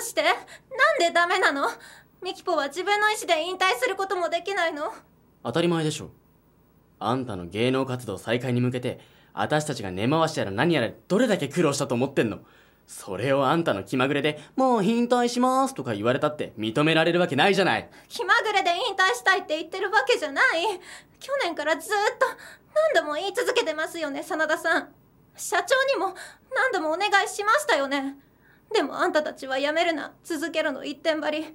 うしてなんでダメなの？ミキポは自分の意思で引退することもできないの？当たり前でしょあんたの芸能活動再開に向けて私たちが根回しやら何やらどれだけ苦労したと思ってんの？それをあんたの気まぐれで、もう引退しますとか言われたって認められるわけないじゃない。気まぐれで引退したいって言ってるわけじゃない。去年からずっと何度も言い続けてますよね、真田さん。社長にも何度もお願いしましたよね。でもあんたたちは辞めるな、続けるの一点張り。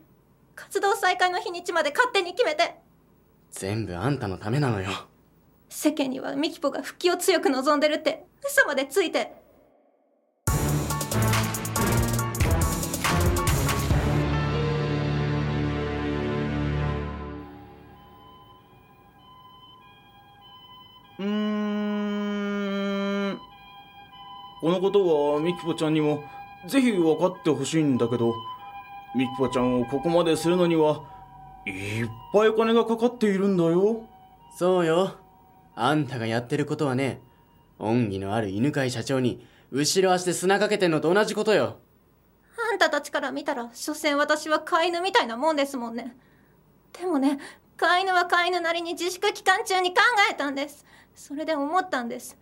活動再開の日にちまで勝手に決めて。全部あんたのためなのよ。世間にはミキポが復帰を強く望んでるって嘘までついて。うーんこのことはミキポちゃんにもぜひ分かってほしいんだけどミキポちゃんをここまでするのにはいっぱいお金がかかっているんだよ。そうよ。あんたがやってることはね恩義のある犬飼社長に後ろ足で砂かけてんのと同じことよ。あんたたちから見たら所詮私は飼い犬みたいなもんですもんね。でもね飼い犬は飼い犬なりに自粛期間中に考えたんです。それで思ったんです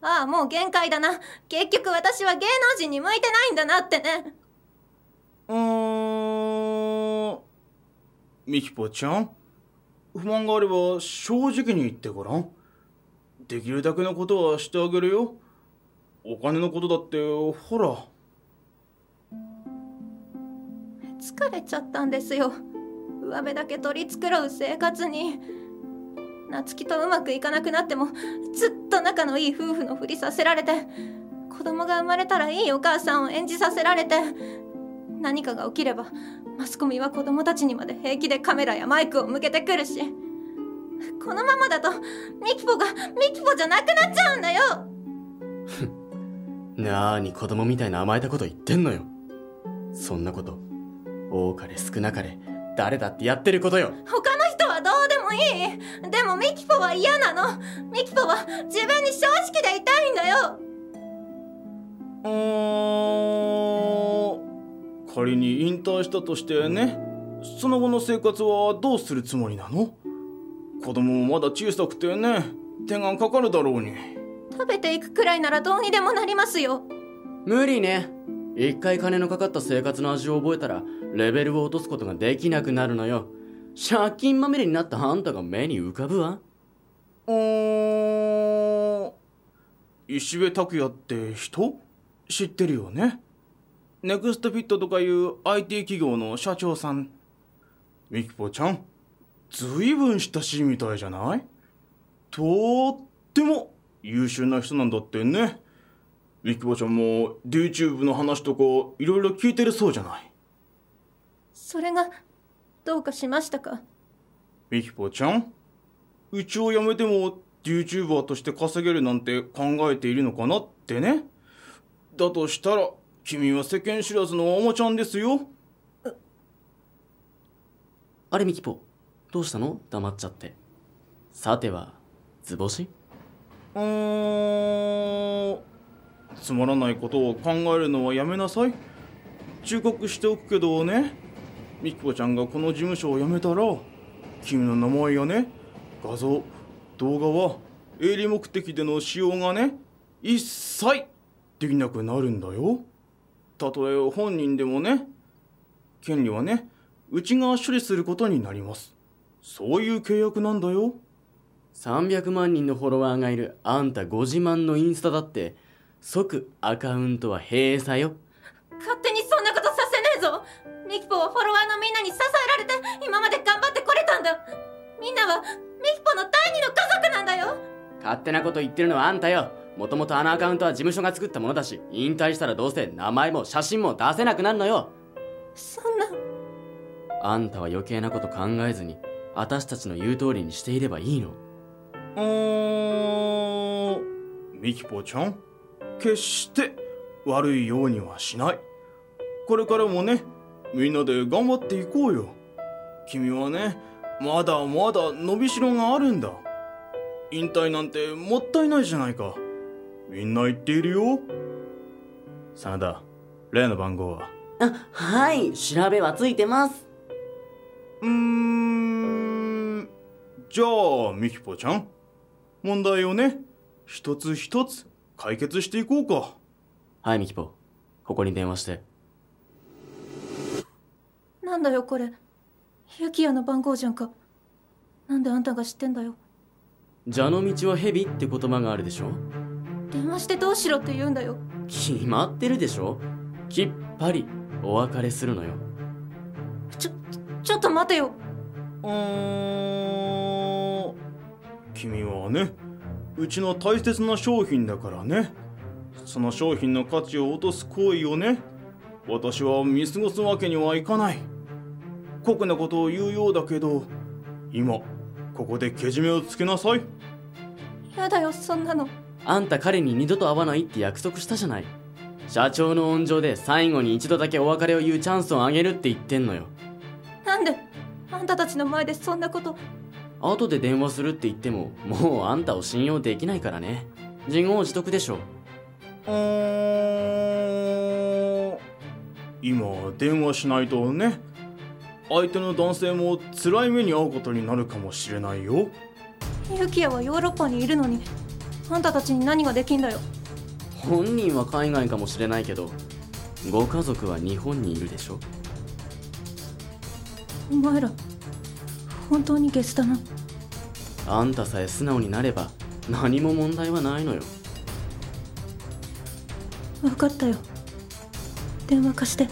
ああもう限界だな。結局私は芸能人に向いてないんだなってね。うーん。ミキポちゃん？不満があれば正直に言ってごらん。できるだけのことはしてあげるよ。お金のことだってほら。疲れちゃったんですよ。上辺だけ取り繕う生活に夏希とうまくいかなくなってもずっと仲のいい夫婦のふりさせられて子供が生まれたらいいお母さんを演じさせられて何かが起きればマスコミは子供たちにまで平気でカメラやマイクを向けてくるしこのままだとミキポがミキポじゃなくなっちゃうんだよ。なーに子供みたいな甘えたこと言ってんのよ。そんなこと多かれ少なかれ誰だってやってることよ。他のもいい？でもミキポは嫌なの。ミキポは自分に正直でいたいんだよ。うー。ん仮に引退したとしてねその後の生活はどうするつもりなの？子供もまだ小さくてね手がかかるだろうに。食べていくくらいならどうにでもなりますよ。無理ね。一回金のかかった生活の味を覚えたらレベルを落とすことができなくなるのよ借金まみれになったあんたが目に浮かぶわ。うー。ん石部拓也って人？知ってるよね。ネクストフィットとかいう IT 企業の社長さん。ミキポちゃん？ずいぶん親しいみたいじゃない？とっても優秀な人なんだってね。ミキポちゃんも YouTube の話とかいろいろ聞いてるそうじゃない。それがどうかしましたか？ミキポちゃん？うちを辞めても YouTuber として稼げるなんて考えているのかなってね。だとしたら君は世間知らずのおもちゃんですよ。あれミキポ。どうしたの？黙っちゃって。さては図星？うーん。つまらないことを考えるのはやめなさい。忠告しておくけどねミキポちゃんがこの事務所を辞めたら君の名前やね画像動画は営利目的での使用がね一切できなくなるんだよ。たとえ本人でもね権利はねうちが処理することになります。そういう契約なんだよ。300万人のフォロワーがいるあんたご自慢のインスタだって即アカウントは閉鎖よ。勝手にそんなことさせねえぞミキポはフォロワーのみんなに支えられて今まで頑張ってこれたんだ。みんなはミキポの第二の家族なんだよ。勝手なこと言ってるのはあんたよ。もともとあのアカウントは事務所が作ったものだし引退したらどうせ名前も写真も出せなくなるのよ。そんな。あんたは余計なこと考えずに私たちの言う通りにしていればいいの？うーん。ミキポちゃん？決して悪いようにはしない。これからもねみんなで頑張っていこうよ。君はねまだまだ伸びしろがあるんだ。引退なんてもったいないじゃないか。みんな言っているよ。真田例の番号は？あはい。調べはついてます。うーん。じゃあミキポちゃん。問題をね一つ一つ解決していこうか。はいミキポ。ここに電話してなんだよこれ。ユキヤの番号じゃんか。なんであんたが知ってんだよ。蛇の道は蛇って言葉があるでしょ？電話してどうしろって言うんだよ。決まってるでしょ？きっぱりお別れするのよ。ちょちょっと待てよ。うーん。君はねうちの大切な商品だからね。その商品の価値を落とす行為をね私は見過ごすわけにはいかない酷なことを言うようだけど今ここでけじめをつけなさい。やだよそんなの。あんた彼に二度と会わないって約束したじゃない。社長の温情で最後に一度だけお別れを言うチャンスをあげるって言ってんのよ。なんであんたたちの前でそんなこと。後で電話するって言ってももうあんたを信用できないからね。自業自得でしょう。ーん今電話しないとね相手の男性も辛い目に遭うことになるかもしれないよ。ユキヤはヨーロッパにいるのにあんたたちに何ができんだよ。本人は海外かもしれないけどご家族は日本にいるでしょ？お前ら本当にゲスだな。あんたさえ素直になれば何も問題はないのよ。分かったよ。電話貸して